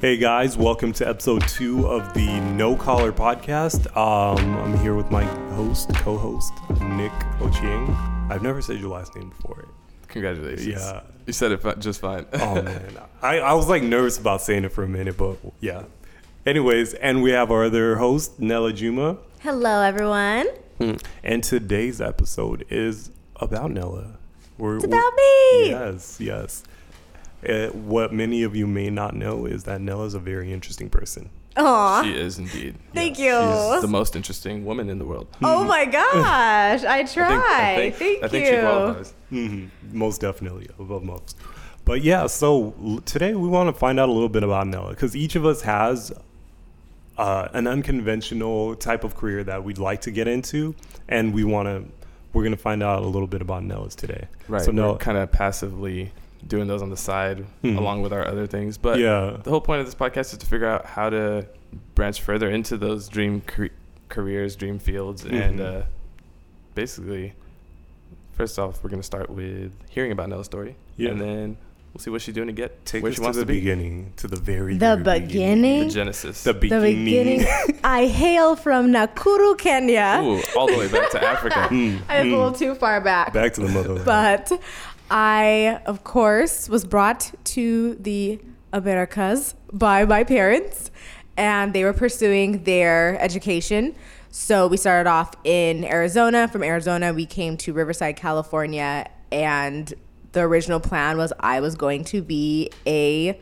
Hey guys, welcome to episode two of the No Collar podcast. Um, I'm here with my host, co-host Nick Ochieng. I've never said your last name before. Congratulations. Yeah. You said it fi- just fine. Oh man, I, I was like nervous about saying it for a minute, but yeah. Anyways, and we have our other host, Nella Juma, Hello, everyone. and today's episode is about Nella. We're, It's about me. Yes, yes. Uh, what many of you may not know is that Nella's a very interesting person. Aw. she is indeed. Thank Yes, you. She's the most interesting woman in the world. oh my gosh. I I try. think, I think, Thank you. I think you. she qualifies. hmm Most definitely, above most. But yeah, so l- today we want to find out a little bit about Nella because each of us has uh, an unconventional type of career that we'd like to get into, and we want to. We're gonna find out a little bit about Nella's today. Right. So we're Nella, kind of passively doing those on the side Hmm. along with our other things. But yeah, the whole point of this podcast is to figure out how to branch further into those dream car- careers, dream fields, and Mhm. uh, basically, first off, we're going to start with hearing about Nella's story. Yeah. And then we'll see what she's doing to get take where us she to the to be. beginning, to the very The very beginning? The Genesis. The The beginning. beginning. I hail from Nakuru, Kenya. Ooh, all the way back to Africa. Mm, I was a mm. little too far back. Back to the motherland. But I, of course, was brought to the Americas by my parents, and they were pursuing their education. So we started off in Arizona. From Arizona, we came to Riverside, California, and the original plan was I was going to be a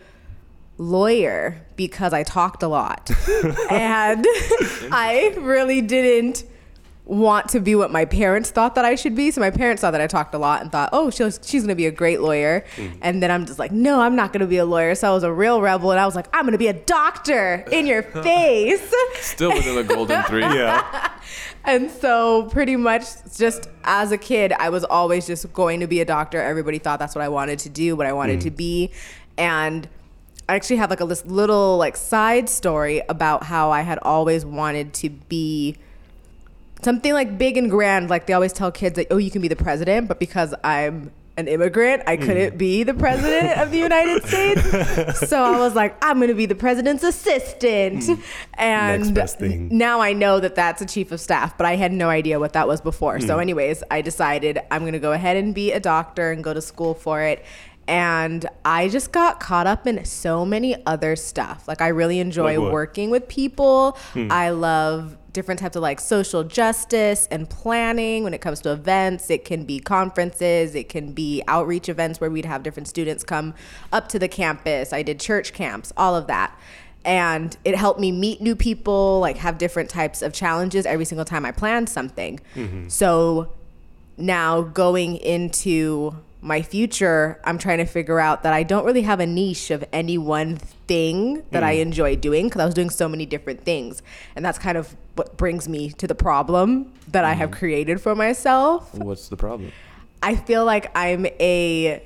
lawyer because I talked a lot. and I really didn't want to be what my parents thought that I should be. So my parents saw that I talked a lot and thought, oh, she's, she's going to be a great lawyer. Mm-hmm. And then I'm just like, no, I'm not going to be a lawyer. So I was a real rebel and I was like, I'm going to be a doctor in your face. Still within the golden three. yeah. And so, pretty much, just as a kid, I was always just going to be a doctor. Everybody thought that's what I wanted to do, what I wanted to mm. be. And I actually have like a this little like side story about how I had always wanted to be something like big and grand. Like they always tell kids that, oh, you can be the president, but because I'm an immigrant, I couldn't be the president of the United States. So I was like, I'm going to be the president's assistant. And best thing. now I know that that's a chief of staff, but I had no idea what that was before. Hmm. So, anyways, I decided I'm going to go ahead and be a doctor and go to school for it. And I just got caught up in so many other stuff. Like, I really enjoy Like working with people. Hmm. I love different types of like social justice and planning when it comes to events. It can be conferences, it can be outreach events where we'd have different students come up to the campus. I did church camps, all of that. And it helped me meet new people, like have different types of challenges every single time I planned something. Mm-hmm. So now going into my future, I'm trying to figure out that I don't really have a niche of any one thing that I mm. enjoy doing because I was doing so many different things. And that's kind of what brings me to the problem that I have mm-hmm. created for myself. What's the problem? I feel like I'm a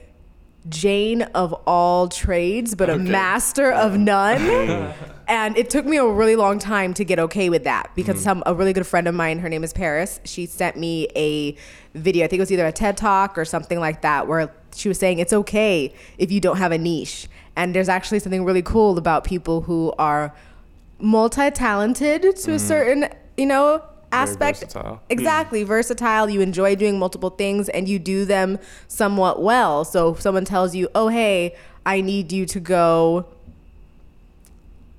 Jane of all trades, but a master of none. and it took me a really long time to get okay with that because mm. some a really good friend of mine, her name is Paris, she sent me a video. I think it was either a TED talk or something like that, where she was saying it's okay if you don't have a niche. And there's actually something really cool about people who are multi-talented to a mm-hmm. certain, you know, aspect. versatile. Hmm. Exactly, versatile. You enjoy doing multiple things and you do them somewhat well. So if someone tells you, "Oh, hey, I need you to go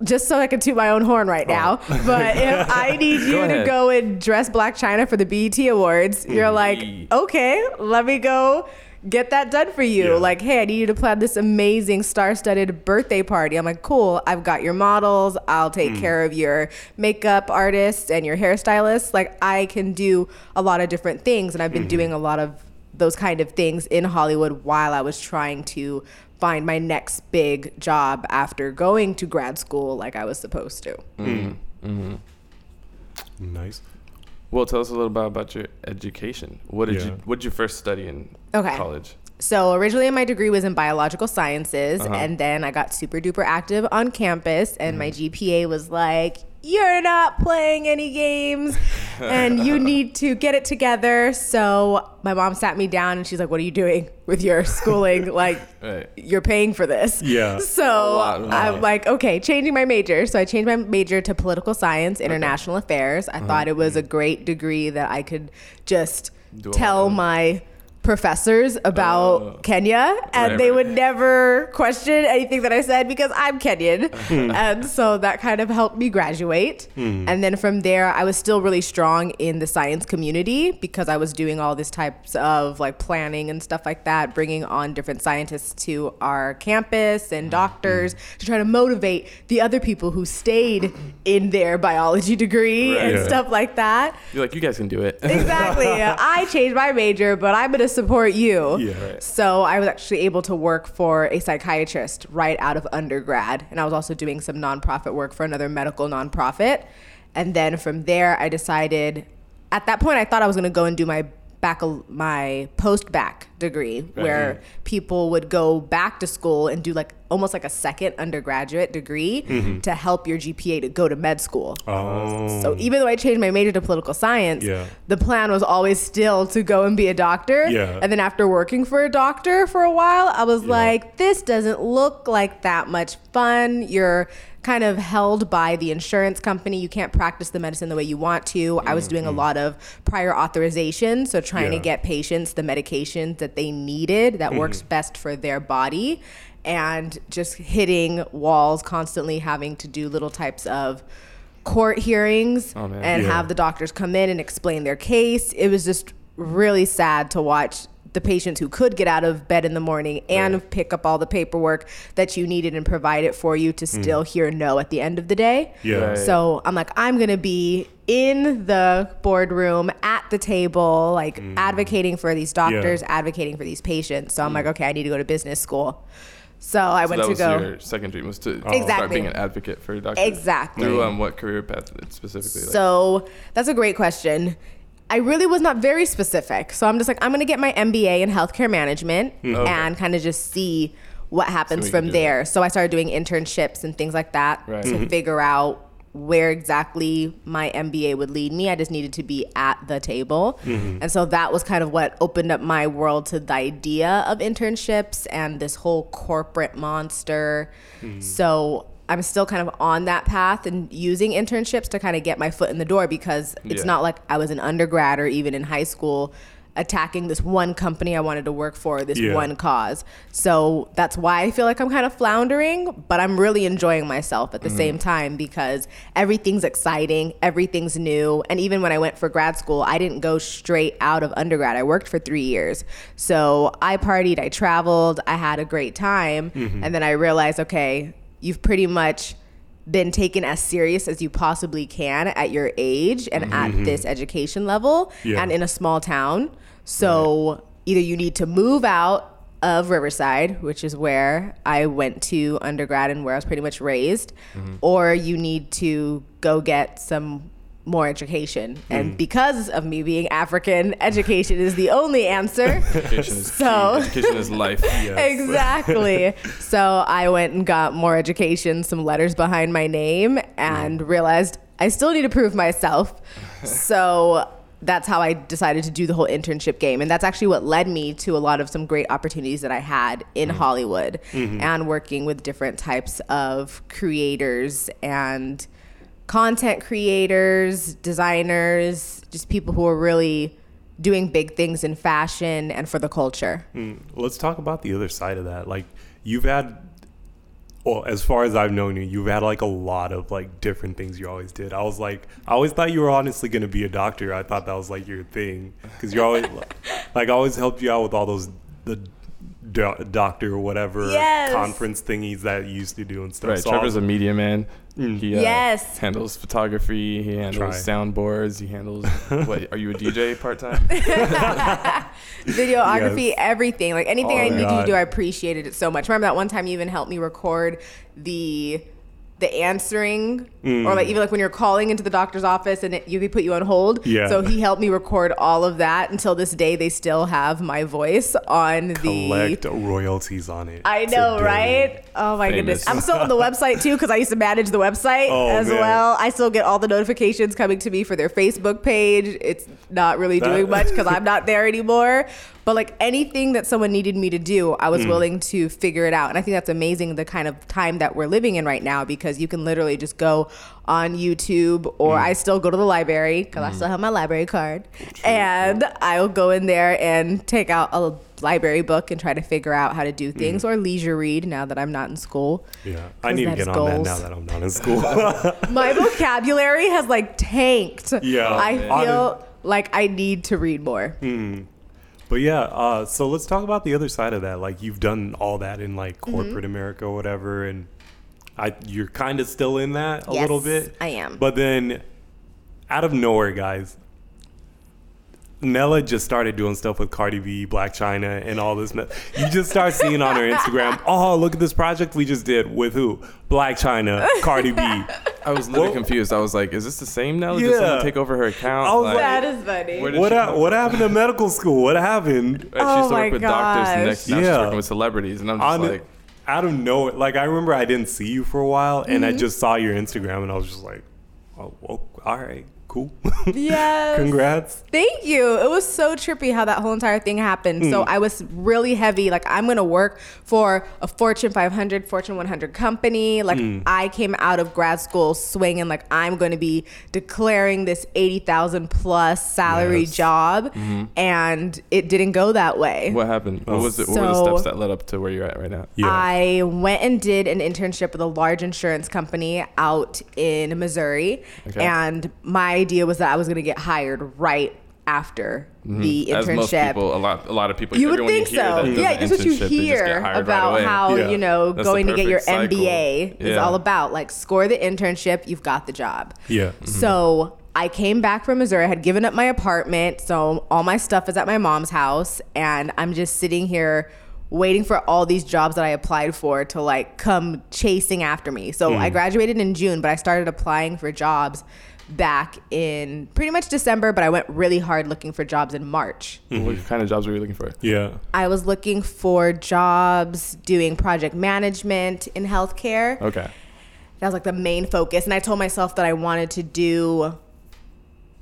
just so I can toot my own horn right now. But if I need you to go and dress Blac Chyna for the BET Awards, you're like, okay, let me go get that done for you. Yeah. Like, hey, I need you to plan this amazing star-studded birthday party. I'm like, cool. I've got your models. I'll take care of your makeup artist and your hairstylist. Like, I can do a lot of different things, and I've been doing a lot of those kind of things in Hollywood while I was trying to find my next big job after going to grad school like I was supposed to. Mm-hmm. Mm-hmm. Nice. Well, tell us a little bit about your education. What did Yeah. you What did you first study in Okay. college? So originally my degree was in biological sciences Uh-huh. and then I got super duper active on campus and my mm-hmm. GPA was like you're not playing any games and you need to get it together. So my mom sat me down and she's like, What are you doing with your schooling? like, Right. you're paying for this. Yeah. So I'm like, okay, changing my major. So I changed my major to political science, international affairs. I thought it was a great degree that I could just Do tell my professors about Oh. Kenya and Right, they right. would never question anything that I said because I'm Kenyan. Hmm. and so that kind of helped me graduate. Hmm. And then from there, I was still really strong in the science community because I was doing all these types of like planning and stuff like that, bringing on different scientists to our campus and hmm. doctors to try to motivate the other people who stayed in their biology degree Right. and Yeah. stuff like that. You're like, you guys can do it. Exactly. I changed my major, but I'm going to support you. Yeah. Right. So I was actually able to work for a psychiatrist right out of undergrad. And I was also doing some nonprofit work for another medical nonprofit. And then from there, I decided at that point, I thought I was going to go and do my back my post back degree where mm-hmm. people would go back to school and do like almost like a second undergraduate degree mm-hmm. to help your GPA to go to med school. Oh. So even though I changed my major to political science, Yeah. the plan was always still to go and be a doctor. Yeah. And then after working for a doctor for a while, I was like, this doesn't look like that much fun. You're kind of held by the insurance company. You can't practice the medicine the way you want to. I was doing a mm-hmm. lot of prior authorization, so trying Yeah. to get patients the medications that they needed that works mm-hmm. best for their body and just hitting walls constantly having to do little types of court hearings Oh, and Yeah. have the doctors come in and explain their case. It was just really sad to watch the patients who could get out of bed in the morning and Right. pick up all the paperwork that you needed and provide it for you to mm-hmm. still hear no at the end of the day. Yeah. Right. So I'm like, I'm gonna be in the boardroom at the table, like mm. advocating for these doctors, advocating for these patients. So I'm like, mm. okay, I need to go to business school. So I So went that to was go. your second dream was to start Exactly. being an advocate for doctors. Exactly. Through um, what career path specifically? Like, So that's a great question. I really was not very specific. So I'm just like, I'm going to get my MBA in healthcare management Okay. and kind of just see what happens we can from do there. So I started doing internships and things like that Right. to figure out where exactly my MBA would lead me. I just needed to be at the table. And so that was kind of what opened up my world to the idea of internships and this whole corporate monster. So I'm still kind of on that path and using internships to kind of get my foot in the door because it's Yeah. not like I was an undergrad or even in high school attacking this one company I wanted to work for, this Yeah. one cause. So that's why I feel like I'm kind of floundering, but I'm really enjoying myself at the mm-hmm. same time because everything's exciting, everything's new. And even when I went for grad school, I didn't go straight out of undergrad. I worked for three years. So I partied, I traveled, I had a great time. Mm-hmm. And then I realized, okay, you've pretty much been taken as serious as you possibly can at your age and at mm-hmm. this education level Yeah. and in a small town. So either you need to move out of Riverside, which is where I went to undergrad and where I was pretty much raised, mm-hmm. or you need to go get some more education. And hmm. because of me being African, education is the only answer. education is So- key. Education is life. exactly. So I went and got more education, some letters behind my name, and hmm. realized I still need to prove myself. so that's how I decided to do the whole internship game. And that's actually what led me to a lot of some great opportunities that I had in hmm. Hollywood mm-hmm. and working with different types of creators and content creators, designers, just people who are really doing big things in fashion and for the culture. Mm, Let's talk about the other side of that. Like you've had, well, as far as I've known you, you've had like a lot of like different things you always did. I was like, I always thought you were honestly going to be a doctor. I thought that was like your thing because you're always like, I always helped you out with all those the do- doctor or whatever Yes. conference thingies that you used to do and stuff. Right. So Trevor's was- a media man. He uh, Yes. handles photography. He handles Try. soundboards. He handles. what? Are you a DJ part time? videography, Yes. everything. Like anything Oh I my needed to do, I appreciated it so much. Remember that one time you even helped me record the the answering Mm. or like even like when you're calling into the doctor's office and it, you put you on hold. Yeah. So he helped me record all of that. Until this day, they still have my voice on the. Collect royalties on it. I know, today. right? Oh my goodness. I'm still on the website too because I used to manage the website Oh, as man. well. I still get all the notifications coming to me for their Facebook page. It's not really That- doing much because I'm not there anymore. But like anything that someone needed me to do, I Mm. was willing to figure it out. And I think that's amazing the kind of time that we're living in right now because you can literally just go on YouTube or Mm. I still go to the library because I still have my library card. And I'll go in there and take out a library book and try to figure out how to do Mm. things or leisure read now that I'm not in school. Yeah, I need to get on that now that I'm not in school. My vocabulary has like tanked. Yeah. I feel like I need to read more. But yeah, uh, so let's talk about the other side of that. Like you've done all that in like Mm-hmm. corporate America or whatever, and I you're kind of still in that a Yes, little bit. I am. But then, out of nowhere, guys, Nella just started doing stuff with Cardi B, Blac Chyna, and all this. me- You just start seeing on her Instagram, oh look at this project we just did with who? Blac Chyna, Cardi B. I was literally Well- confused. I was like, "Is this the same Nella? Did someone take over her account?" Oh, Like, like- That is funny. What ha- what happened to medical school? What happened? Right, she Oh used to my work with doctors, and next now she's gosh. working with celebrities, and I'm just On like, out of nowhere, like I remember I didn't see you for a while, and Mm-hmm. I just saw your Instagram, and I was just like, oh, well, all right, cool. Yes. Congrats. Thank you. It was so trippy how that whole entire thing happened. So hmm. I was really heavy. Like I'm gonna work for a Fortune 500, Fortune 100 company. Like hmm. I came out of grad school swinging. Like I'm going to be declaring this 80,000 plus salary Yes. job, mm-hmm. and it didn't go that way. "What happened? What was it? What were the steps that led up to where you're at right now?" Yeah. I went and did an internship with a large insurance company out in Missouri. Okay. And my idea was that I was going to get hired right after the Mm-hmm. As most internship. people, a lot, a lot of people. you would think hear so. that Yeah, an that's what you internship, they just get hear hired right about how, Yeah. you know, That's going to get your cycle. MBA is all about. Like, score the internship, you've got the job. yeah. Mm-hmm. So I came back from Missouri. I had given up my apartment, so all my stuff is at my mom's house, and I'm just sitting here waiting for all these jobs that I applied for to like come chasing after me. So I graduated in June, but I started applying for jobs back in pretty much December, but I went really hard looking for jobs in March. What mm-hmm. kind of jobs were you looking for? Yeah. I was looking for jobs doing project management in healthcare. Okay. That was like the main focus. And I told myself that I wanted to do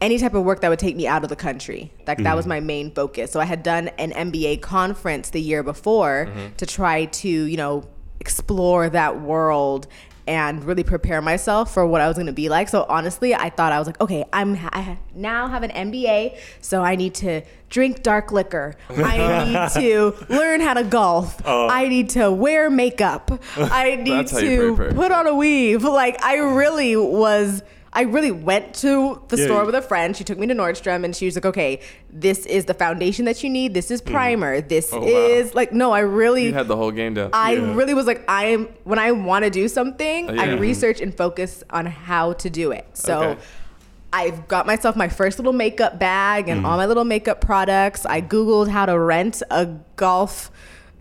any type of work that would take me out of the country. Like that was mm-hmm. my main focus. So I had done an MBA conference the year before mm-hmm. to try to, you know, explore that world and really prepare myself for what I was going to be like. So honestly, I thought I was like, okay, I'm I now have an MBA, so I need to drink dark liquor. I need to learn how to golf. Oh. I need to wear makeup. I need That's how you to put on a weave. Like I really was I really went to the Yeah. store with a friend. She took me to Nordstrom and she was like, "Okay, this is the foundation that you need. This is primer. This Oh, wow. is like no, I really You had the whole game down. I Yeah. really was like, I am when I want to do something, I Yeah. research and focus on how to do it. So Okay. I've got myself my first little makeup bag Mm. and all my little makeup products. I googled how to rent a golf,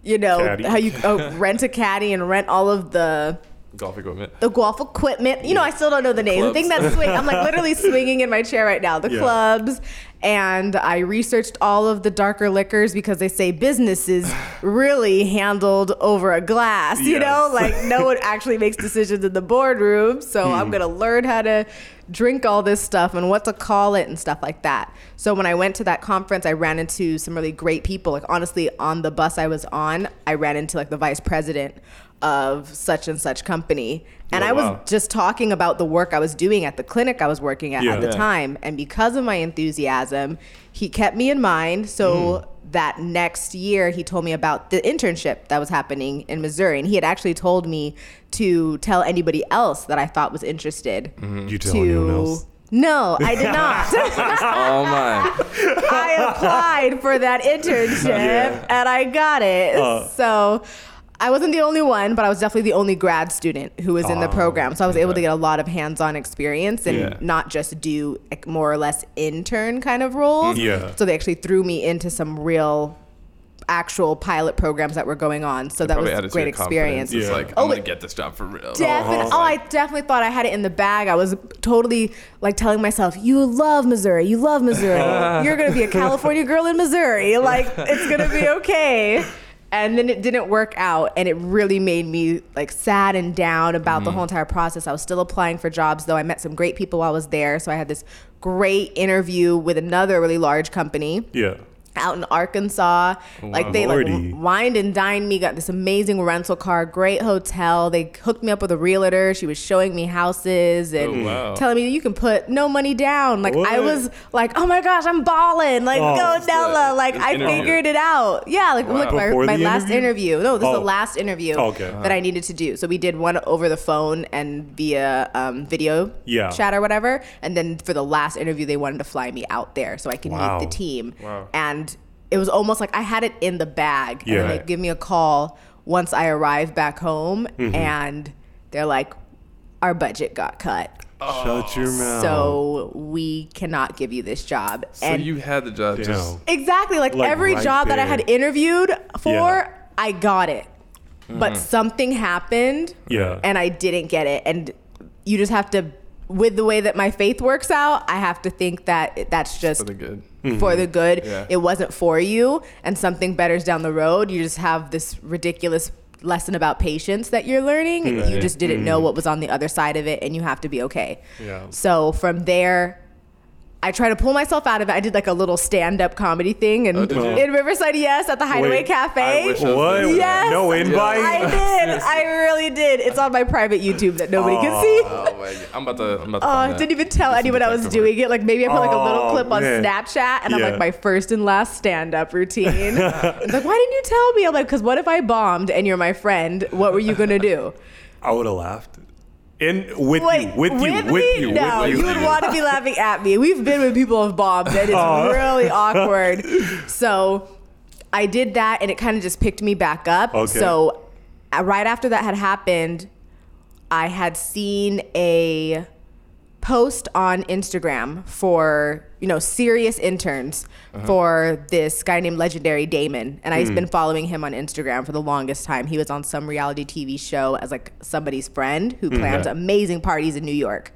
you know, Caddy. how you uh, rent a caddy and rent all of the Golf equipment. the golf equipment. You know, I still don't know the name. The thing that's swing, I'm like literally swinging in my chair right now. The Yeah. clubs, and I researched all of the darker liquors because they say business is really handled over a glass. You know, like no one actually makes decisions in the boardroom. So Hmm. I'm gonna learn how to drink all this stuff and what to call it and stuff like that. So when I went to that conference, I ran into some really great people. Like honestly, on the bus I was on, I ran into like the vice president of such and such company. And Oh, I was wow. just talking about the work I was doing at the clinic I was working at Yeah. at the Yeah. time. And because of my enthusiasm, he kept me in mind. So Mm. that next year, he told me about the internship that was happening in Missouri. And he had actually told me to tell anybody else that I thought was interested You tell to. anyone else? No, I did not. oh my! I applied for that internship and I got it. Uh. so I wasn't the only one, but I was definitely the only grad student who was in the Oh, program. So I was able to okay. get a lot of hands-on experience and Yeah. not just do like, more or less intern kind of roles. Yeah. So they actually threw me into some real actual pilot programs that were going on. So that Probably was added a to great your confidence. experience. It's Yeah. like Oh, I'm gonna get this job for real. Definitely. Oh, I definitely thought I had it in the bag. I was totally like telling myself, "You love Missouri. You love Missouri. You're gonna be a California girl in Missouri. Like it's gonna be okay." And then it didn't work out, and it really made me like sad and down about the mm-hmm. whole entire process. I was still applying for jobs, though. I met some great people while I was there, so I had this great interview with another really large company Yeah. Out in Arkansas. Like they like Lordy. wined and dined me, got this amazing rental car, great hotel. They hooked me up with a realtor. She was showing me houses and Oh, wow. telling me you can put no money down. Like I was like, oh my gosh, I'm balling. Like Oh. go Nella. Like I interview. figured it out. Yeah, like look, my, Before my the last interview? interview. No, this is Oh. the last interview Okay. that I needed to do. So we did one over the phone and via um, video Yeah. chat or whatever. And then for the last interview, they wanted to fly me out there so I could Wow. meet the team. Wow. And it was almost like I had it in the bag. Yeah. And they give me a call once I arrived back home, Mm-hmm. and they're like, "Our budget got cut, Shut your mouth. so we cannot give you this job." So and you had the job. Just Damn. exactly like, Like, every right job that I had interviewed for, Yeah. I got it. But something happened Yeah. and I didn't get it. And you just have to, with the way that my faith works out, I have to think that that's just for the good. for the mm-hmm. good. Yeah. It wasn't for you, and something better's down the road. You just have this ridiculous lesson about patience that you're learning, and you just didn't know mm-hmm. what was on the other side of it, and you have to be okay. Yeah. So from there. I tried to pull myself out of it. I did like a little stand-up comedy thing and Oh, in Riverside, yes, at the Hideaway Wait, Cafe. I wish I What? Yes, No invite? I did. I really did. It's on my private YouTube that nobody can see. Oh my! I'm about to. I'm about to. Oh, I didn't even tell Just anyone I was doing it. Like maybe I put like a little Oh, clip on man. Snapchat, and I'm like my first and last stand-up routine. like, why didn't you tell me? I'm like, because what if I bombed and you're my friend? What were you gonna do? I would have laughed. In with Wait, you, with, you, me? with you, No, with you you. would want to be laughing at me. We've been with people who've bombed, and it's Aw. really awkward. So I did that, and it kind of just picked me back up. Okay. So uh, right after that had happened, I had seen a post on Instagram for you know serious interns uh-huh. for this guy named Legendary Damon, and I've hmm. been following him on Instagram for the longest time. He was on some reality TV show as like somebody's friend who hmm. plans Okay. amazing parties in New York.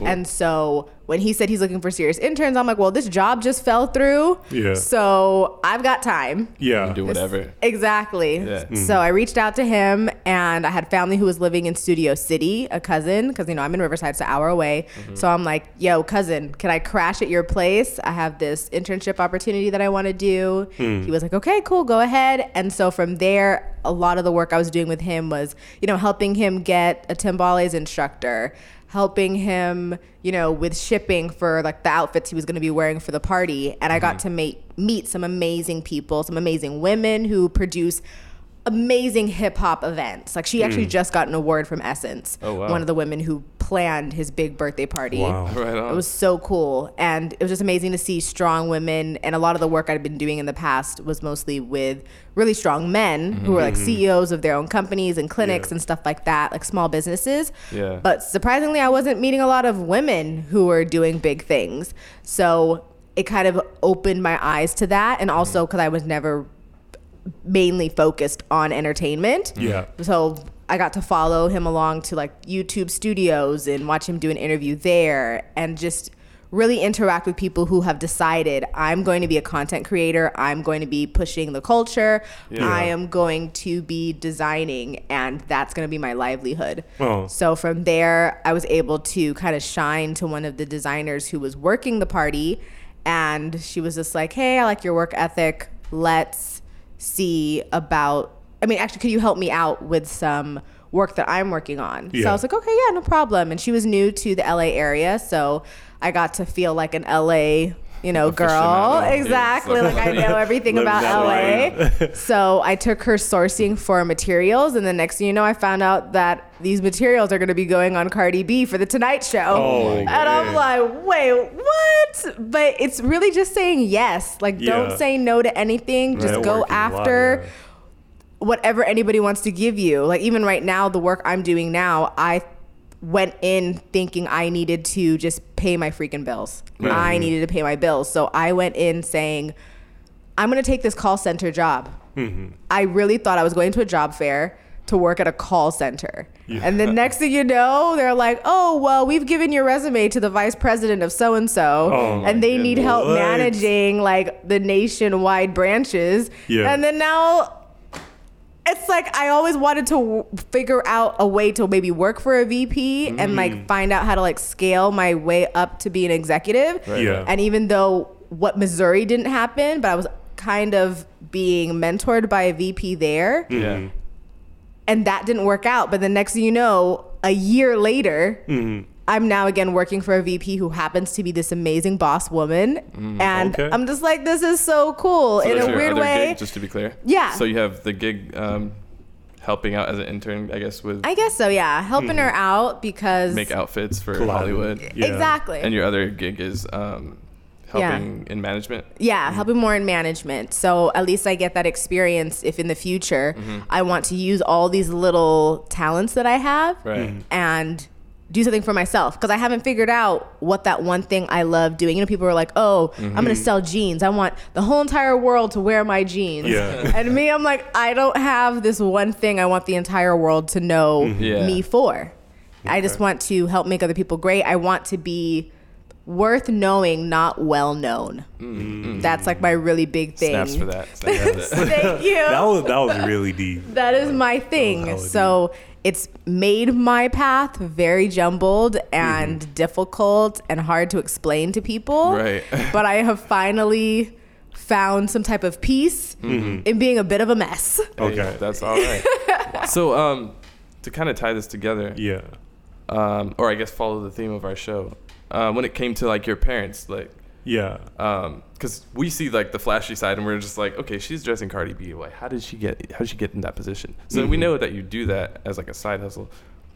And so when he said he's looking for serious interns, I'm like, well, this job just fell through. Yeah. So I've got time. yeah. Do whatever. Exactly. Yeah. Mm-hmm. So I reached out to him, and I had family who was living in Studio City, a cousin, because you know I'm in Riverside, it's an hour away. Mm-hmm. So I'm like, "Yo, cousin, can I crash at your place? I have this internship opportunity that I want to do." Hmm. He was like, "Okay, cool, go ahead." And so from there, a lot of the work I was doing with him was, you know, helping him get a timbales instructor. Helping him, you know, with shipping for like the outfits he was going to be wearing for the party, and I got Mm-hmm. to meet meet some amazing people, some amazing women who produce amazing hip hop events. Like she actually mm. just got an award from Essence. Oh, wow. One of the women who planned his big birthday party. Wow. Right. It was so cool. And it was just amazing to see strong women. And a lot of the work I'd been doing in the past was mostly with really strong men who mm-hmm. were like mm-hmm. CEOs of their own companies and clinics Yeah. and stuff like that, like small businesses. Yeah. But surprisingly, I wasn't meeting a lot of women who were doing big things. So it kind of opened my eyes to that. And also mm. because I was never mainly focused on entertainment. Yeah. So I got to follow him along to like YouTube studios and watch him do an interview there and just really interact with people who have decided I'm going to be a content creator, I'm going to be pushing the culture, Yeah. I am going to be designing and that's going to be my livelihood. Oh. So from there I was able to kind of shine to one of the designers who was working the party and she was just like, "Hey, I like your work ethic. Let's see about I mean, actually, could you help me out with some work that I'm working on? So I was like, okay, yeah, no problem. And she was new to the LA area, so I got to feel like an LA, you know, girl. Exactly. Like I know everything about LA. so I took her sourcing for materials, and the next thing you know, I found out that these materials are going to be going on Cardi B for the Tonight Show. Oh, and I'm like, wait, what? But it's really just saying yes. Like, Yeah. don't say no to anything. Just go lot, after yeah. whatever anybody wants to give you. Like even right now, the work I'm doing now, I went in thinking I needed to just pay my freaking bills. I mm-hmm. needed to pay my bills. So I went in saying, I'm going to take this call center job. Mm-hmm. I really thought I was going to a job fair to work at a call center. And the next thing you know, they're like, oh, well, we've given your resume to the vice president of so and so, and they need help What? managing like the nationwide branches. Yeah. And then now it's like I always wanted to w- figure out a way to maybe work for a VP and Mm. like find out how to like scale my way up to be an executive. Right. Yeah. And even though what Missouri didn't happen, but I was kind of being mentored by a VP there, Yeah. and that didn't work out. But the next thing you know, a year later, Mm-hmm. I'm now again working for a VP who happens to be this amazing boss woman, mm, and Okay. I'm just like, this is so cool So in a weird way. Gig, just to be clear. Yeah. So you have the gig um, helping out as an intern, I guess, with I guess so, yeah, helping her hmm. out because make outfits for Collab. Hollywood. Yeah. exactly. And your other gig is um, Yeah. helping in management. Yeah, mm-hmm. helping more in management. So at least I get that experience if in the future mm-hmm. I want to use all these little talents that I have Right. Mm-hmm. and do something for myself because I haven't figured out what that one thing I love doing. You know, people are like, "Oh, I'm going to mm-hmm. sell jeans. I want the whole entire world to wear my jeans." Yeah. and me, I'm like, I don't have this one thing I want the entire world to know mm-hmm. Yeah. me for. I just want to help make other people great. I want to be worth knowing, not well known. Mm-hmm. That's like my really big thing. Snaps for that. Snaps for that. Thank you. That was that was really deep. That is my thing. That was so it's made my path very jumbled and difficult and hard to explain to people. Right. but I have finally found some type of peace in being a bit of a mess. Okay. Hey, that's all right. So, um, to kind of tie this together, Yeah. um, or I guess follow the theme of our show, uh, when it came to like your parents, like, Yeah. because we see like the flashy side, and we're just like, okay, she's dressing Cardi B. Like, how did she get? How did she get in that position? So we Mhm. know that you do that as like a side hustle.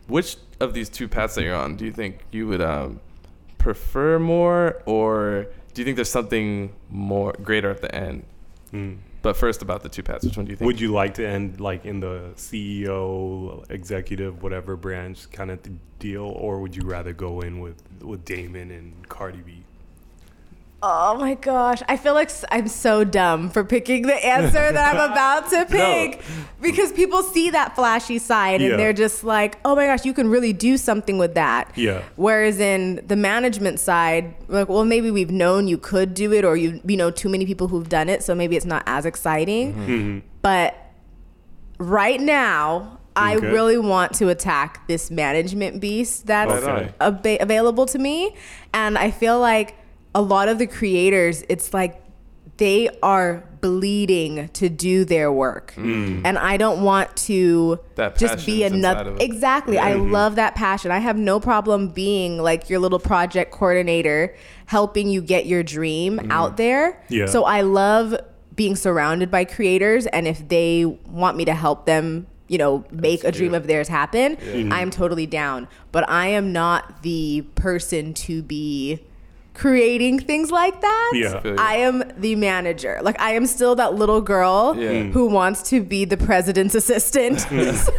Which of these two paths that you're on do you think you would um, prefer more, or do you think there's something more greater at the end? Mm. But first, about the two paths, which one do you think? Would you like to end like in the CEO, executive, whatever branch kind of deal, or would you rather go in with with Damon and Cardi B? Oh my gosh. I feel like I'm so dumb for picking the answer that I'm about to pick because people see that flashy side Yeah. and they're just like, oh my gosh, you can really do something with that. Yeah. Whereas in the management side, like, well, maybe we've known you could do it or you, you know too many people who've done it, so maybe it's not as exciting. Mm-hmm. But right now, I Okay. really want to attack this management beast that's Okay. available to me. And I feel like a lot of the creators, it's like they are bleeding to do their work. And I don't want to That just be passion's inside another. of it. Exactly. I love that passion. I have no problem being like your little project coordinator, helping you get your dream out there. Yeah. So I love being surrounded by creators. And if they want me to help them, you know, make a dream cute. of theirs happen, Mm-hmm. I'm totally down. But I am not the person to be creating things like that. Yeah. I am the manager. Like I am still that little girl Yeah. Mm. who wants to be the president's assistant. so,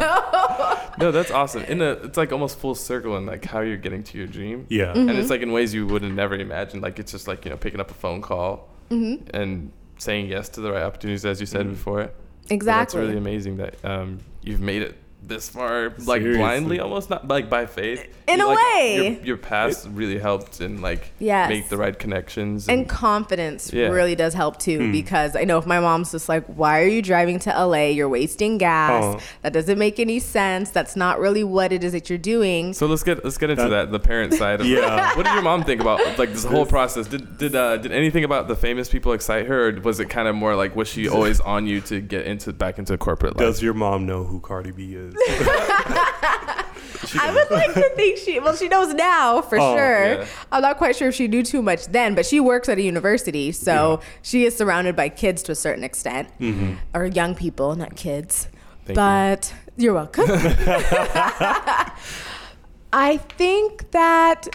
No, that's awesome. In a, it's like almost full circle in like how you're getting to your dream. Yeah. Mm-hmm. And it's like in ways you would have never imagined. Like it's just like you know picking up a phone call Mm-hmm. and saying yes to the right opportunities, as you said before. But that's really amazing that um, you've made it this far, like Seriously. blindly, almost not like by faith. In You, a like, way. your, your past really helped and like Yes. make the right connections. and confidence Yeah. really does help too Hmm. because I know if my mom's just like, why are you driving to LA? You're wasting gas. Oh. That doesn't make any sense. That's not really what it is that you're doing. so let's get let's get into That- that, the parent side. Of Yeah. What did your mom think about like this whole process? Did did uh, did anything about the famous people excite her, or was it kind of more like was she always on you to get into back into corporate life? Does your mom know who Cardi B is? I would like to think she, well, she knows now for Oh, sure. yeah. I'm not quite sure if she knew too much then, but she works at a university, so Yeah. she is surrounded by kids to a certain extent, mm-hmm. or young people, not kids. Thank you. but you. are welcome. I think that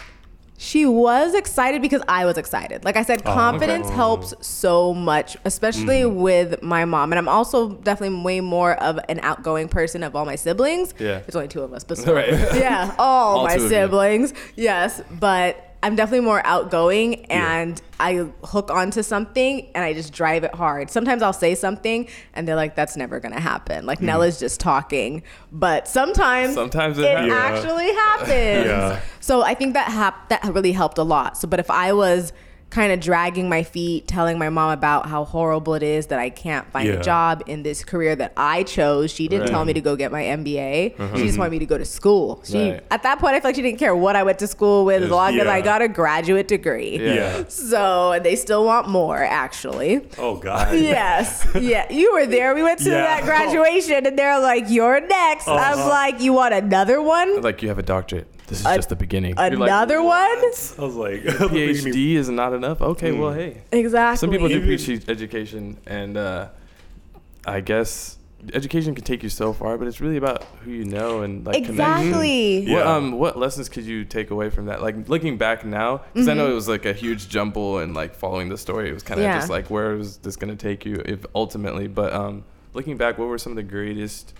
she was excited because I was excited. Like I said, oh, confidence okay. helps so much, especially mm-hmm. with my mom. And I'm also definitely way more of an outgoing person of all my siblings. Yeah. There's only two of us, but. Right. yeah, all, All my two of you. siblings. Yes, but I'm definitely more outgoing and I hook onto something and I just drive it hard. Sometimes I'll say something and they're like, that's never gonna happen. Like mm-hmm. Nella's just talking. But sometimes, Sometimes it it happens. Yeah. actually happens. Yeah. So I think that hap- that really helped a lot. So, but if I was kind of dragging my feet, telling my mom about how horrible it is that I can't find Yeah. a job in this career that I chose, she didn't Right. tell me to go get my MBA. She just wanted me to go to school. She Right. at that point, I feel like she didn't care what I went to school with, as Yes. long as I got a graduate degree. Yeah. Yeah. So and they still want more, actually. Oh God. Yes. Yeah. You were there. We went to Yeah. that graduation and they're like, You're next. I'm Uh-huh. like, You want another one? Like you have a doctorate. This is A- just the beginning. You're like, Another one? I was like, PhD is not enough. Okay, well, hey. Exactly. Some people do PhD education, and uh, I guess education can take you so far, but it's really about who you know and like connections. Exactly. Yeah. What um what lessons could you take away from that? Like looking back now, because I know it was like a huge jumble and like following the story, it was kind of Yeah. just like where is this gonna take you if ultimately. But um looking back, what were some of the greatest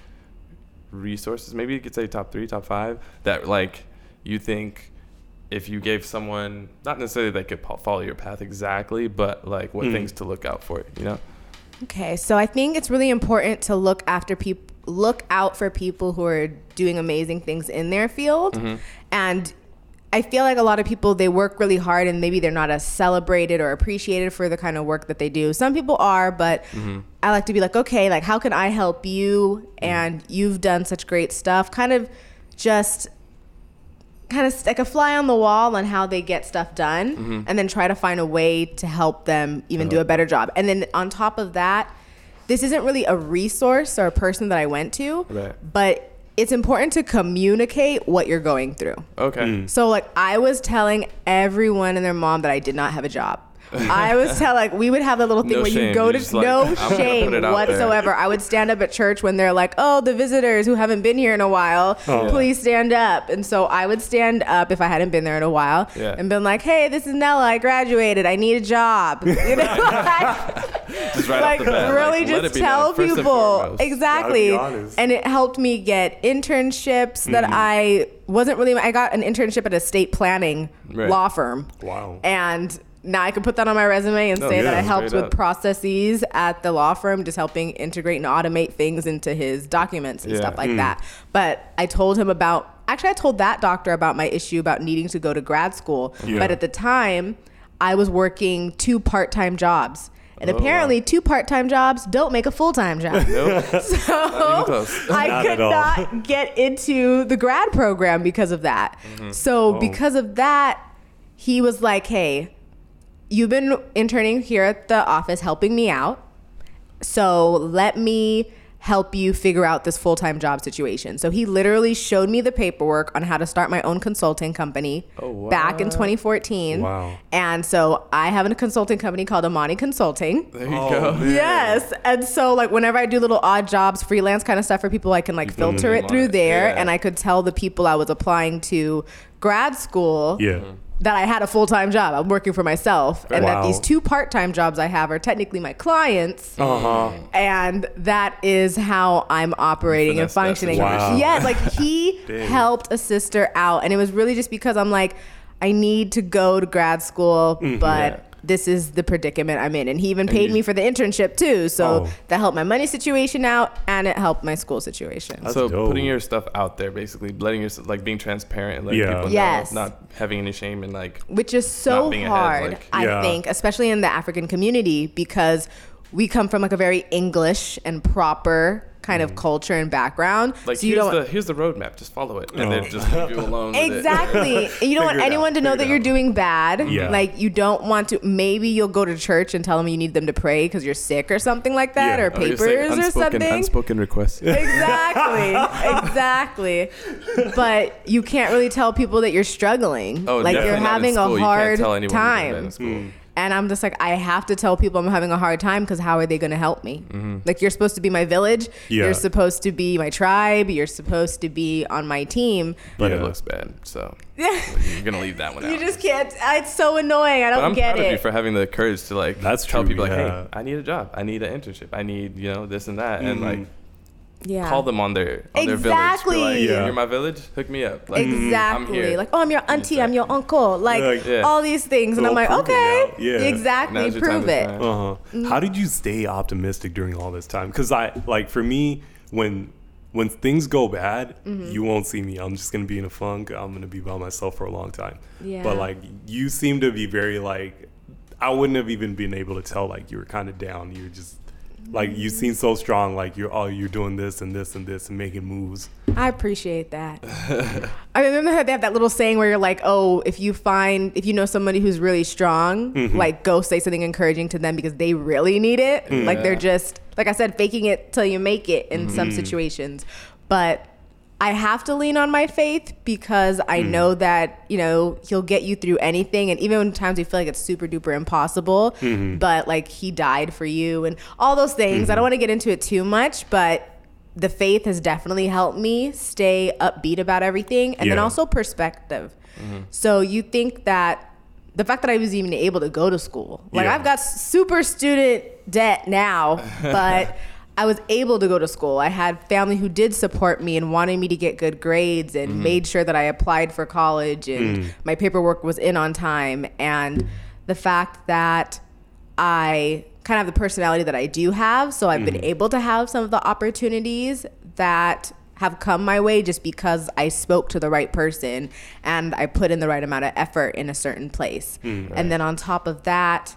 resources? Maybe you could say top three, top five that like you think if you gave someone not necessarily they could follow your path exactly, but like what Mm. things to look out for, you know? Okay, so I think it's really important to look after people, look out for people who are doing amazing things in their field, mm-hmm. and I feel like a lot of people they work really hard and maybe they're not as celebrated or appreciated for the kind of work that they do. Some people are, but mm-hmm. I like to be like, okay, like how can I help you? Mm-hmm. And you've done such great stuff. Kind of just kind of like a fly on the wall on how they get stuff done mm-hmm. and then try to find a way to help them even do uh-huh. a better job. And then on top of that, this isn't really a resource or a person that I went to, Right. but it's important to communicate what you're going through. Okay. Mm. So like I was telling everyone and their mom that I did not have a job. I was telling like we would have a little thing No where shame. you go You're to just like, no I'm gonna shame put it out there. whatsoever. I would stand up at church when they're like, "Oh, the visitors who haven't been here in a while, Oh. please stand up." And so I would stand up if I hadn't been there in a while Yeah. and been like, "Hey, this is Nella. I graduated. I need a job." You know, Just right like off the bat, really like, let just it be tell first and people foremost. exactly Gotta be honest. and it helped me get internships Mm-hmm. that i wasn't really i got an internship at estate planning Right. law firm Wow. and now i can put that on my resume and Oh, say that i helped with up. processes at the law firm just helping integrate and automate things into his documents and Yeah. stuff Mm. like that but i told him about actually i told that doctor about my issue about needing to go to grad school Yeah. but at the time i was working two part-time jobs and Oh, wow. apparently two part-time jobs don't make a full-time job Nope. so Not. I Not could not get into the grad program because of that. Mm-hmm. So Oh. because of that, he was like, "Hey, you've been interning here at the office helping me out. So let me help you figure out this full-time job situation." So he literally showed me the paperwork on how to start my own consulting company Oh, back in 2014. Wow. And so I have a consulting company called Amani Consulting. There you Oh, go. man. Yes. And so like whenever I do little odd jobs, freelance kind of stuff for people, I can like filter name it through it. there Yeah. and I could tell the people I was applying to grad school Yeah. That I had a full-time job. I'm working for myself and that these two part-time jobs I have are technically my clients. Uh huh. And that is how I'm operating and functioning. situation. Wow. Yeah, like he helped a sister out. And it was really just because I'm like, I need to go to grad school, but Yeah. This is the predicament I'm in. And he even paid you- me for the internship too. So Oh. that helped my money situation out and it helped my school situation. That's so dope. putting your stuff out there, basically letting your like being transparent, and letting Yeah. people Yes. know, not having any shame and like which is so Not being ahead, hard like- i Yeah. think especially in the african community because we come from like a very english and proper kind of culture and background Mm. like so you here's don't the here's the roadmap, just follow it, and Oh. then just leave you alone. with it. Exactly. You don't want anyone out, to know figure that you're out. doing bad. Yeah. Like you don't want to. Maybe you'll go to church and tell them you need them to pray because you're sick or something like that, Yeah. or Oh, papers saying or unspoken, something. Unspoken requests. Exactly. exactly. But you can't really tell people that you're struggling. Oh, like you're definitely not in having school. a You can't hard tell anyone you're doing bad in time. School. And I'm just like, I have to tell people I'm having a hard time because how are they going to help me? Mm-hmm. Like, you're supposed to be my village. Yeah. You're supposed to be my tribe. You're supposed to be on my team. But Yeah. it looks bad, so Yeah. you're gonna leave that one out. You just can't. It's so annoying. I don't I'm get proud of you it. for having the courage to like That's tell true, people like, hey, I need a job, I need an internship, I need you know this and that, and Mhm. like Yeah. call them on their on their village. Be Exactly. like, Yeah. You're my village. Hook me up. Like, I'm exactly. here. Like, oh, I'm your auntie. I'm your uncle. Like Like, Yeah. all these things, and I'm like, okay. Yeah. exactly, Now's prove it. Uh huh. How did you stay optimistic during all this time? Because I like for me when when things go bad, Mm-hmm. you won't see me. I'm just gonna be in a funk. I'm gonna be by myself for a long time. Yeah. But like you seem to be very like I wouldn't have even been able to tell like you were kind of down. You're just like you seem so strong. Like you're oh you're doing this and this and this and making moves. I appreciate that. I remember how they have that little saying where you're like, oh, if you find, if you know somebody who's really strong, Mm-hmm. like go say something encouraging to them because they really need it. Like they're just, like I said, faking it till you make it in some Mm-hmm. situations. But I have to lean on my faith because I Mm. know that, you know, he'll get you through anything. And even when times we feel like it's super duper impossible, Mm-hmm. but like he died for you and all those things. I don't want to get into it too much, but the faith has definitely helped me stay upbeat about everything and then also perspective. So you think that the fact that I was even able to go to school, like Yeah. I've got super student debt now, but I was able to go to school. I had family who did support me and wanted me to get good grades and mm-hmm. made sure that I applied for college and mm. my paperwork was in on time. And the fact that I kind of have the personality that I do have, so I've been mm-hmm. able to have some of the opportunities that have come my way just because I spoke to the right person and I put in the right amount of effort in a certain place. Mm, and then on top of that,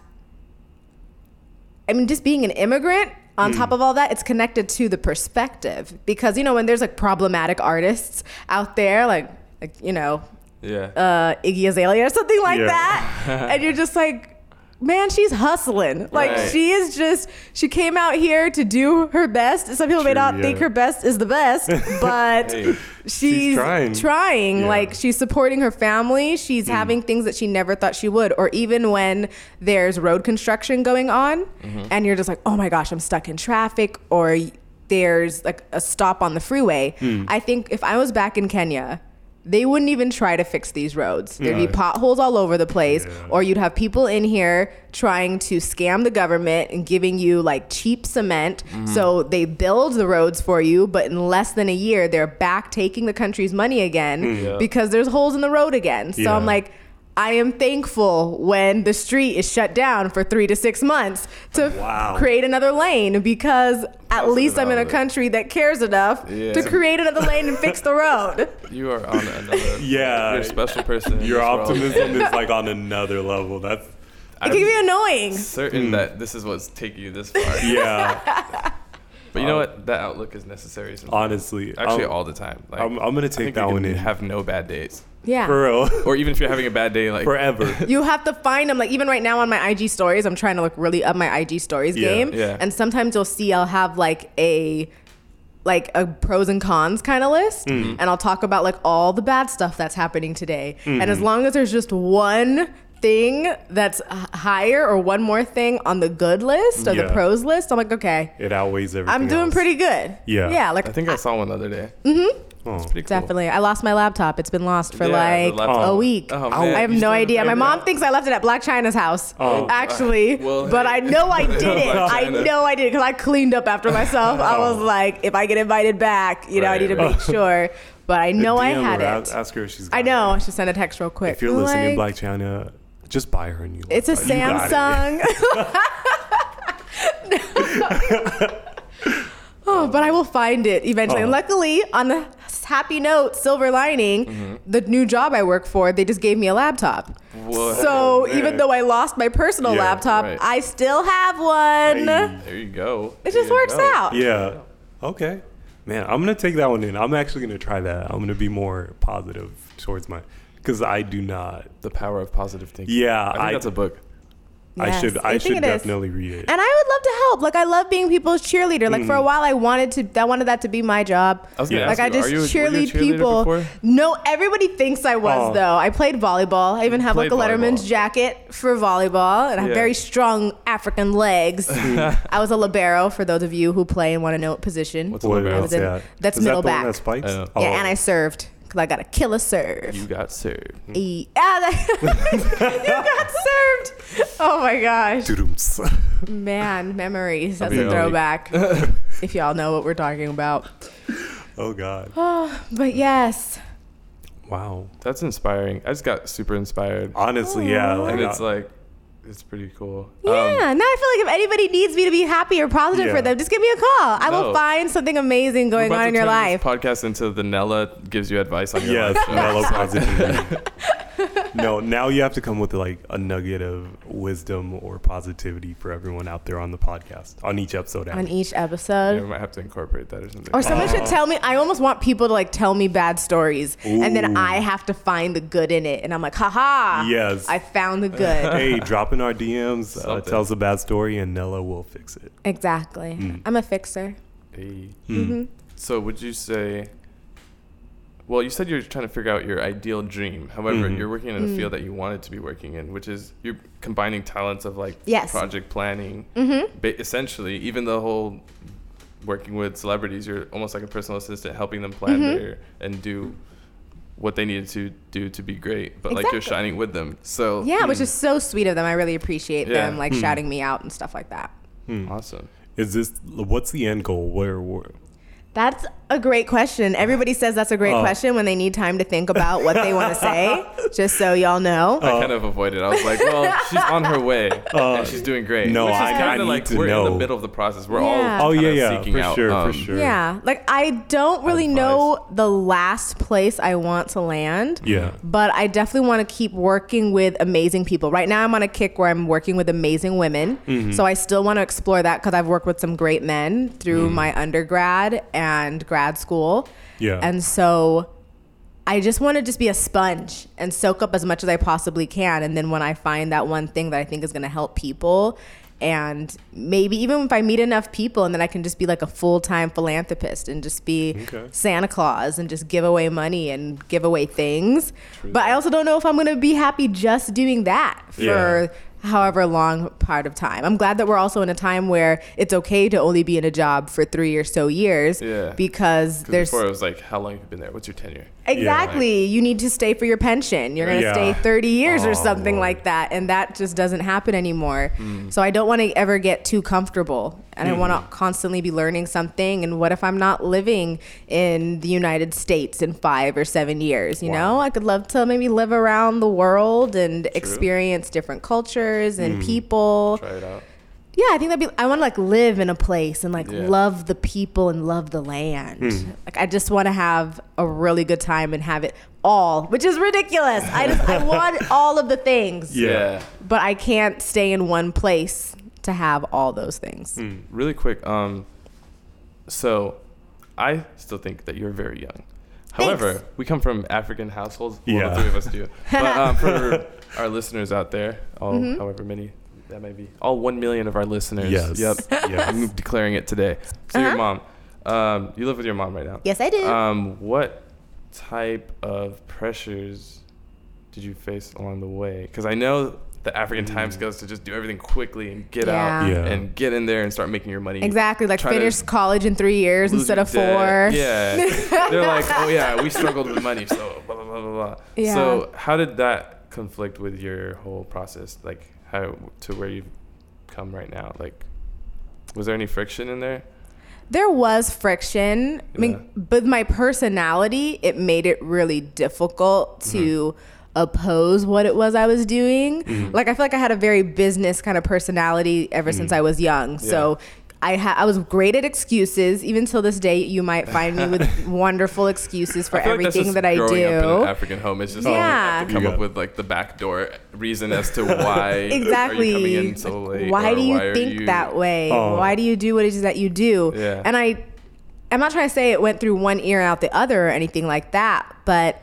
I mean, just being an immigrant, on top of all that, it's connected to the perspective because you know when there's like problematic artists out there, like like you know Yeah. uh, Iggy Azalea or something like Yeah. that, and you're just like, man, she's hustling. Like Right. she is just she came out here to do her best. Some people may not yeah. think her best is the best, but Hey. she's, trying. trying. Yeah. Like she's supporting her family. She's Hmm. having things that she never thought she would. Or even when there's road construction going on, Mm-hmm. and you're just like, oh my gosh, I'm stuck in traffic, or there's like a stop on the freeway. Hmm. I think if I was back in Kenya. They wouldn't even try to fix these roads. There'd be potholes all over the place, Yeah. or you'd have people in here trying to scam the government and giving you like cheap cement. Mm-hmm. So they build the roads for you, but in less than a year, they're back taking the country's money again Yeah. because there's holes in the road again. So I'm like, I am thankful when the street is shut down for three to six months to Wow. create another lane because at Positive least I'm in a country that cares enough Yeah. to create another lane and fix the road. You are on another. Yeah. You're a special person. Your this world. optimism is like on another level. That's It can be annoying. certain hmm. that this is what's taking you this far. yeah. But you know um, what? That outlook is necessary. Sometimes. Honestly, Actually, I'm- all the time. Like, I'm, I'm gonna I take think that you one in Have no bad days, Yeah. for real, or even if you're having a bad day, like forever. You have to find them. Like even right now on my IG stories, I'm trying to like really up my IG stories Yeah, game. yeah. And sometimes you'll see I'll have like a like a pros and cons kind of list, Mm-hmm. and I'll talk about like all the bad stuff that's happening today. And Mm-hmm. as long as there's just one thing that's higher or one more thing on the good list or the pros list, I'm like, okay, It outweighs everything. I'm doing else. pretty good. Yeah. Yeah. Like I think I saw one the other day. Oh. Pretty cool. Definitely. I lost my laptop. It's been lost for Yeah, like laptop. a week. Oh, oh. I have You no idea. My mom found thinks I left it at Blac Chyna's house. Oh. Actually, Well, but hey. I know I did it. I know I did it because I cleaned up after myself. I oh. was Oh. like, if I get invited back, you know, I need to right. make sure. But I know I had her, it. ask- Ask her if she's. I know. it. I should send a text real quick. If you're listening, Black China, just buy her a new. One. It's a laptop. You got it. Samsung. Oh, but I will find it eventually. And Oh. luckily, on the happy note, silver lining, Mm-hmm. the new job I work for, they just gave me a laptop. Whoa. So man. even though I lost my personal Yeah, laptop, right. I still have one. Hey. there you go. It just There you works go. out. Yeah. Okay. Man, I'm gonna take that one in. I'm actually gonna try that. I'm gonna be more positive towards my, because I do not. The power of positive thinking. Yeah, I think I- that's a book. I should. I, think should it is. definitely read it. And I would love to help. Like I love being people's cheerleader. Like for Mm. a while, I wanted to. I wanted that to be my job. I was gonna Like ask I you, just are you, cheerlead you a cheerleader people. Before? No, everybody thinks I was Oh. though. I played volleyball. I even have like a played Letterman's volleyball. jacket for volleyball, and I have Yeah. very strong African legs. I was a libero for those of you who play and want to know what position. What's a What libero? was in- Yeah. that's Is middle the back. that spikes? I. Oh. Yeah, and I served because I got a killer serve. You got served. Hmm. E- ah, that- you got served. Oh my gosh. Doo-dooms. Man, memories. That's a throwback. if y'all know what we're talking about. oh God. Oh, But yes. Wow. That's inspiring. I just got super inspired. Honestly, yeah. Like, and it's uh, like, it's pretty cool. Yeah. Um, now I feel like if anybody needs me to be happy or positive Yeah. for them, just give me a call. I will find something amazing going on in your life. Podcast into the Nella gives you advice on your yes, life. show. mellow positivity. no, now you have to come with like a nugget of wisdom or positivity for everyone out there on the podcast on each episode. on Abby. each Yeah, episode. we might have to incorporate that or something. Or someone Aw. should tell me. I almost want people to like tell me bad stories, and then I have to find the good in it. And I'm like, haha. Yes. I found the good. hey, drop in our DMs, uh, tell us a bad story, and Nella will fix it. exactly. Mm. I'm a fixer. Hey. hmm So would you say? Well, you said you're trying to figure out your ideal dream. However, Mhm. you're working in a Mm. field that you wanted to be working in, which is you're combining talents of like Yes. project planning, hmm ba- essentially. Even the whole working with celebrities, you're almost like a personal assistant, helping them plan Mhm. their and do what they needed to do to be great. But like you're shining with them. So Yeah, which mm, is so sweet of them. I really appreciate Yeah. them like Hmm. shouting me out and stuff like that. Hmm. awesome. Is this what's the end goal? Where, where That's a great question. Everybody says that's a great Oh. question when they need time to think about what they want to say. Just so y'all know. I kind of avoided. I was like, well, she's on her way Uh, and she's doing great. no, Which is I- kinda I need like to we're in the middle of the process. We're Yeah. all Oh, yeah, kinda yeah, seeking for out, sure, for um, sure. Yeah, like I don't really Advice. know the last place I want to land. Yeah. But I definitely want to keep working with amazing people. Right now, I'm on a kick where I'm working with amazing women. Mm-hmm. So I still want to explore that because I've worked with some great men through my undergrad and grad school. Mm. Yeah. And so I just want to just be a sponge and soak up as much as I possibly can. And then when I find that one thing that I think is going to help people, and maybe even if I meet enough people, and then I can just be like a full time philanthropist and just be Okay. Santa Claus and just give away money and give away things. But I also don't know if I'm going to be happy just doing that for Yeah. However long part of time. I'm glad that we're also in a time where it's okay to only be in a job for three or so years Yeah. because 'Cause there's before it was like, how long have you been there? What's your tenure? Exactly. You need to stay for your pension. You're going to Yeah. stay 30 years Oh, or something Lord. like that. And that just doesn't happen anymore. Hmm. So I don't want to ever get too comfortable. And I want to constantly be learning something. And what if I'm not living in the United States in five or seven years? You Wow. know, I could love to maybe live around the world and experience different cultures Mm. and people. Try it out. Yeah, I think that'd be. I want to like live in a place and like Yeah. love the people and love the land. Hmm. Like I just want to have a really good time and have it all, which is ridiculous. I just I want all of the things, Yeah. but I can't stay in one place to have all those things. Hmm. Really quick. Um, so I still think that you're very young. However, Thanks. we come from African households. Well, Yeah. the three of us do. But um, for our listeners out there, all Mm-hmm. however many that may be, all one million of our listeners. Yes. Yep. Yes. I'm declaring it today. So your Uh-huh. mom, um, you live with your mom right now. Yes, I do. Um, what type of pressures did you face along the way? Because I know the African time scales to just do everything quickly and get out Yeah. Yeah. and get in there and start making your money. exactly, like try finish college in three years instead your of four. debt. Yeah. They're like, oh yeah, we struggled with money, so blah blah blah blah blah. Yeah. So how did that conflict with your whole process? Like how to where you've come right now? Like was there any friction in there? There was friction. I mean, but my personality, it made it really difficult mm-hmm. to oppose what it was I was doing. Mm-hmm. Like I feel like I had a very business kind of personality ever mm-hmm. since I was young. So I ha- I was great at excuses. Even till this day, you might find me with wonderful excuses for I feel like that's everything just that I growing Up in do. an African home, it's just you Yeah. have to come Yeah. up with like the backdoor reason as to why exactly. are you coming in so late. why do you why think you- that way? Oh. Why do you do what it is that you do? Yeah. And I, I'm not trying to say it went through one ear and out the other or anything like that, but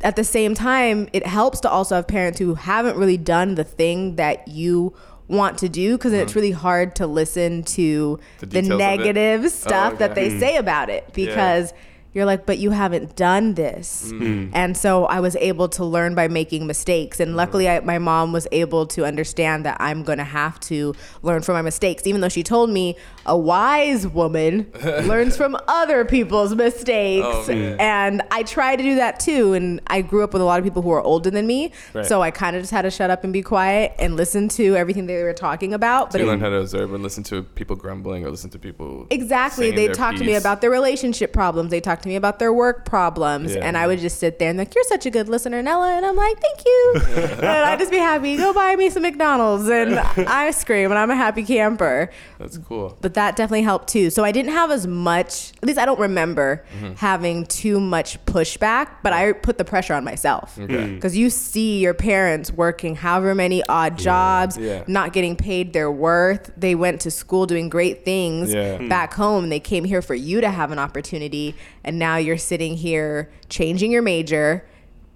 at the same time, it helps to also have parents who haven't really done the thing that you want to do because it's really hard to listen to Mm-hmm. The the, details of it? negative stuff that okay. they say about it because you're like, but you haven't done this. Mm-hmm. And so I was able to learn by making mistakes. And luckily, I, my mom was able to understand that I'm going to have to learn from my mistakes, even though she told me, a wise woman learns from other people's mistakes. Oh, and I try to do that too. And I grew up with a lot of people who are older than me. Right. So I kind of just had to shut up and be quiet and listen to everything they were talking about. So But you learn how to observe and listen to people grumbling or listen to people. Exactly. They their talk to me about their relationship problems. They talk to me about their work problems. Yeah. And I would just sit there and like, you're such a good listener, Nella. And I'm like, thank you. and I'd just be happy. Go buy me some McDonald's and ice cream. And I'm a happy camper. That's cool. But that definitely helped too. So I didn't have as much, at least I don't remember Mm-hmm. having too much pushback, but I put the pressure on myself. Okay. Because you see your parents working however many odd jobs, Yeah. not getting paid their worth. They went to school doing great things Yeah. Mm. back home. They came here for you to have an opportunity. And now you're sitting here changing your major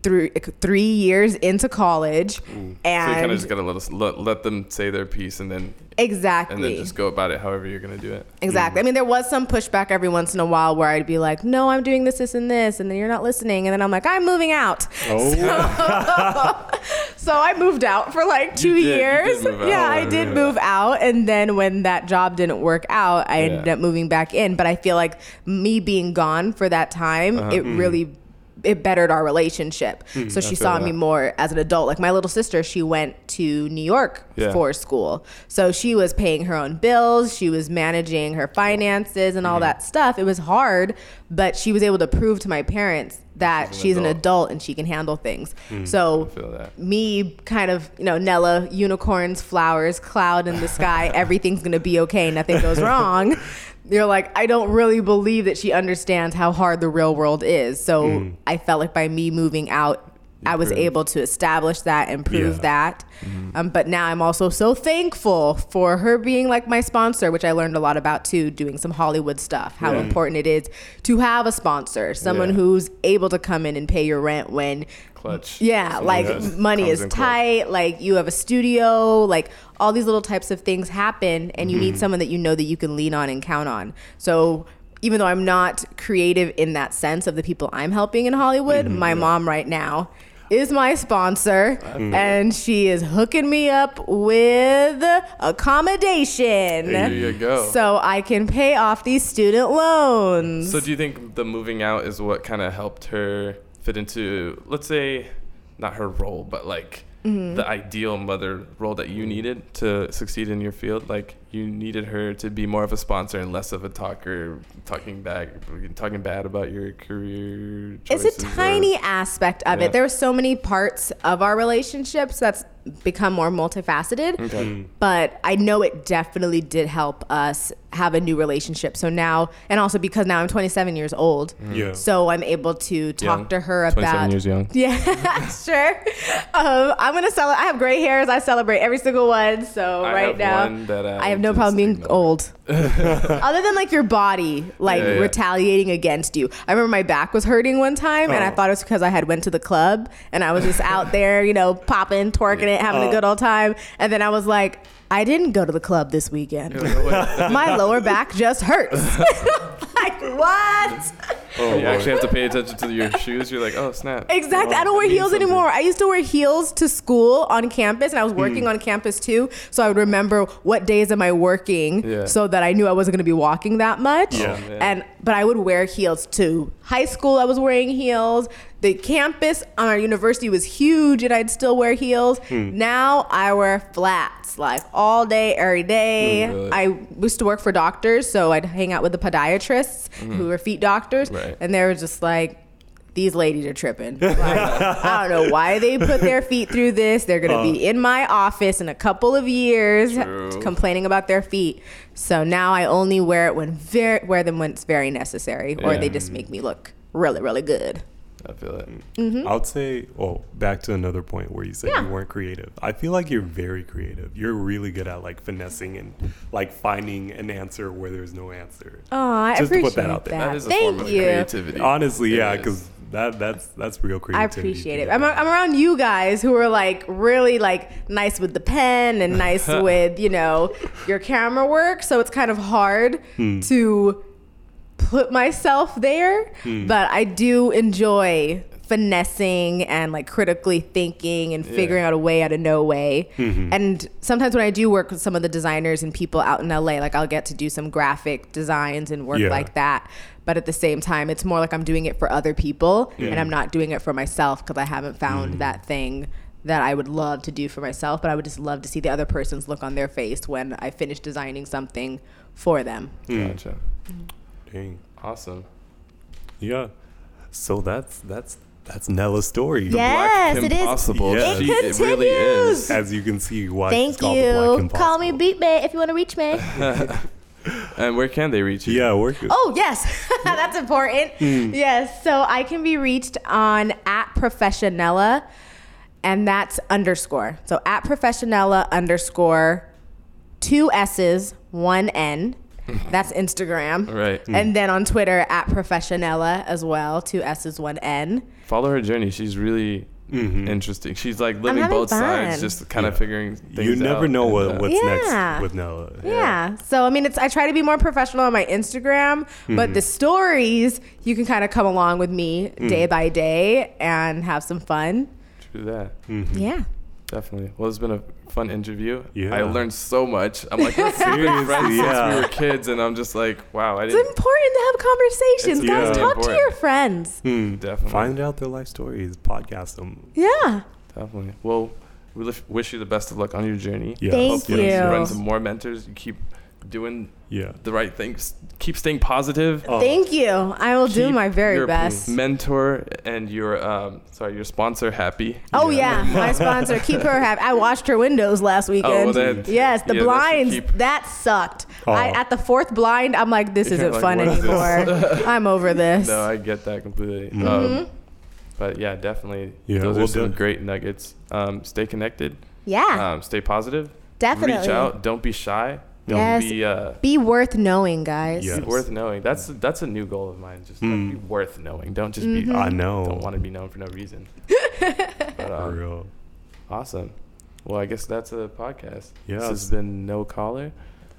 through three years into college. Mm. And so you kind of just gotta let us let, let them say their piece and then exactly. and then just go about it however you're gonna do it. Exactly. I mean, there was some pushback every once in a while where I'd be like, "No, I'm doing this, this, and this," and then you're not listening, and then I'm like, "I'm moving out." Oh, So I moved out for like two did- years. Yeah, I did move out, and then when that job didn't work out, I ended up moving back in. But I feel like me being gone for that time, Uh-huh. it really it bettered our relationship. so she saw me more as an adult. Like my little sister, she went to New York Yeah. for school. So she was paying her own bills, she was managing her finances and Mm-hmm. all that stuff. It was hard, but she was able to prove to my parents that She's an she's an adult. adult and she can handle things. So feel that. me kind of, you know, Nella, unicorns, flowers, cloud in the sky, everything's gonna be okay, nothing goes wrong. You're like, I don't really believe that she understands how hard the real world is. So mm. I felt like by me moving out, I was able to establish that and prove Yeah. that. Um, but now I'm also so thankful for her being like my sponsor, which I learned a lot about too, doing some Hollywood stuff. How Yeah. important it is to have a sponsor, someone Yeah. who's able to come in and pay your rent when Clutch. yeah, like money comes is in clutch. tight, like you have a studio, like all these little types of things happen and you Mm-hmm. need someone that you know that you can lean on and count on. So even though I'm not creative in that sense of the people I'm helping in Hollywood, Mm-hmm. my mom right now is my sponsor mm. and she is hooking me up with accommodation. There you go. So I can pay off these student loans. So do you think the moving out is what kind of helped her fit into, let's say, not her role, but like Mm-hmm. the ideal mother role that you needed to succeed in your field? Like you needed her to be more of a sponsor and less of a talker, talking back, talking bad about your career. It's a or- tiny aspect of Yeah. it. There are so many parts of our relationships that's become more multifaceted. Okay. Mm-hmm. But I know it definitely did help us have a new relationship. So now, and also because now I'm 27 years old, mm-hmm. Yeah. so I'm able to talk Young. to her about. 27 about. years young. Yeah, sure. Um, I'm gonna celebrate. I have gray hairs. I celebrate every single one. So I right now, I uh, I have no problem being ignore. old. Other than like your body, like Yeah, yeah. retaliating against you. I remember my back was hurting one time, and I Oh. thought it was because I had went to the club and I was just out there, you know, popping, twerking it, having a Oh. good old time. And then I was like, I didn't go to the club this weekend. my lower back just hurts. like what? Oh, you actually have to pay attention to your shoes. You're like, oh snap. Exactly. Oh, I don't wear it heels something. anymore. I used to wear heels to school on campus, and I was working Hmm. on campus too. So I would remember what days am I working, Yeah. so that I knew I wasn't going to be walking that much. Yeah. Oh. And but I would wear heels to high school. I was wearing heels. The campus on our university was huge, and I'd still wear heels. Hmm. Now I wear flats like all day, every day. Mm, really? I used to work for doctors, so I'd hang out with the podiatrists who were feet doctors. Right. and they were just like, these ladies are tripping. Like, I don't know why they put their feet through this. They're gonna be in my office in a couple of years, True. complaining about their feet. So now I only wear it when very wear them when it's very necessary, or Yeah. they just make me look really, really good. I feel it. Mm-hmm. I would say, well, back to another point where you said Yeah. you weren't creative. I feel like you're very creative. You're really good at like finessing and like finding an answer where there's no answer. Oh, I Just to appreciate put that out there. That is a Thank form of you. creativity. Honestly, yeah, because that that's that's real creativity. I appreciate it. I'm, I'm around you guys who are like really like nice with the pen and nice with you know your camera work. So it's kind of hard Hmm. to put myself there, but I do enjoy finessing and like critically thinking and Yeah. figuring out a way out of no way. Mm-hmm. And sometimes when I do work with some of the designers and people out in LA, like I'll get to do some graphic designs and work Yeah. like that. But at the same time, it's more like I'm doing it for other people and I'm not doing it for myself because I haven't found Mm. that thing that I would love to do for myself. But I would just love to see the other person's look on their face when I finish designing something for them. Mm. Gotcha. Dang. Awesome. Yeah. So that's that's that's Nella's story. Yes, Black it is. Impossible. Yes. She- It it really is. As you can see, why it's Thank called the Black you. Call me Beat Me if you want to reach me. And where can they reach you? Yeah, we're Oh, yes. That's important. Hmm. Yes. So I can be reached on at Professionella, and that's underscore. So at Professionella underscore two S's, one N. That's Instagram. Right. And then on Twitter at Professionella as well, two S's, one N. Follow her journey. She's really Mhm. interesting. She's like living having both sides, just kind of figuring things You never out know what, uh, what's Yeah. next with Nella. Yeah. So I mean, it's I try to be more professional on my Instagram, but the stories you can kind of come along with me day by day and have some fun. True that. Yeah. Definitely. Well, it's been a fun interview. Yeah. I learned so much. I'm like, we've been friends yeah. since we were kids, and I'm just like, wow, I It's didn't important to have conversations, It's guys. really Talk to your friends. Hmm. Definitely. Find out their life stories, podcast them. Yeah. definitely. Well, we wish you the best of luck on your journey. Yeah. Thank Hopefully, you. you run some more mentors. You keep doing Yeah. the right things. Keep staying positive. Oh, Thank you. I will do my very your best. Mentor and your um, sorry, your sponsor happy. Oh yeah, my sponsor. Keep her happy. I washed her windows last weekend. then- yes, the yeah, blinds. keep- that sucked. Oh. I, at the fourth blind, I'm like, this isn't like, fun what is this? anymore. I'm over this. No, I get that completely. Mm-hmm. Um, but yeah, definitely. Yeah, those we'll are some do- great nuggets. Um, stay connected. yeah, Um, stay positive. definitely. Reach out. Don't be shy. Don't Yes. be uh, Be worth knowing, guys. Yeah. worth knowing. That's that's a new goal of mine. Just like, Mm. be worth knowing. Don't just Mm-hmm. be. I know. Don't want to be known for no reason. but, For um, real. awesome. Well, I guess that's a podcast. Yes. This has been No Collar.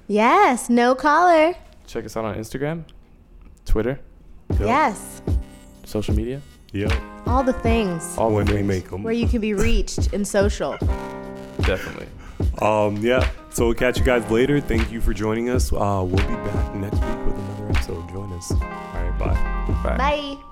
Yes, no collar. Check us out on Instagram, Twitter, Yep. Yes, social media. Yep. all the things All when the we make them. where you can be reached in social. Definitely. Um, yeah. So we'll catch you guys later. Thank you for joining us. Uh, we'll be back next week with another episode. Join us. All right. Bye. Bye. Bye.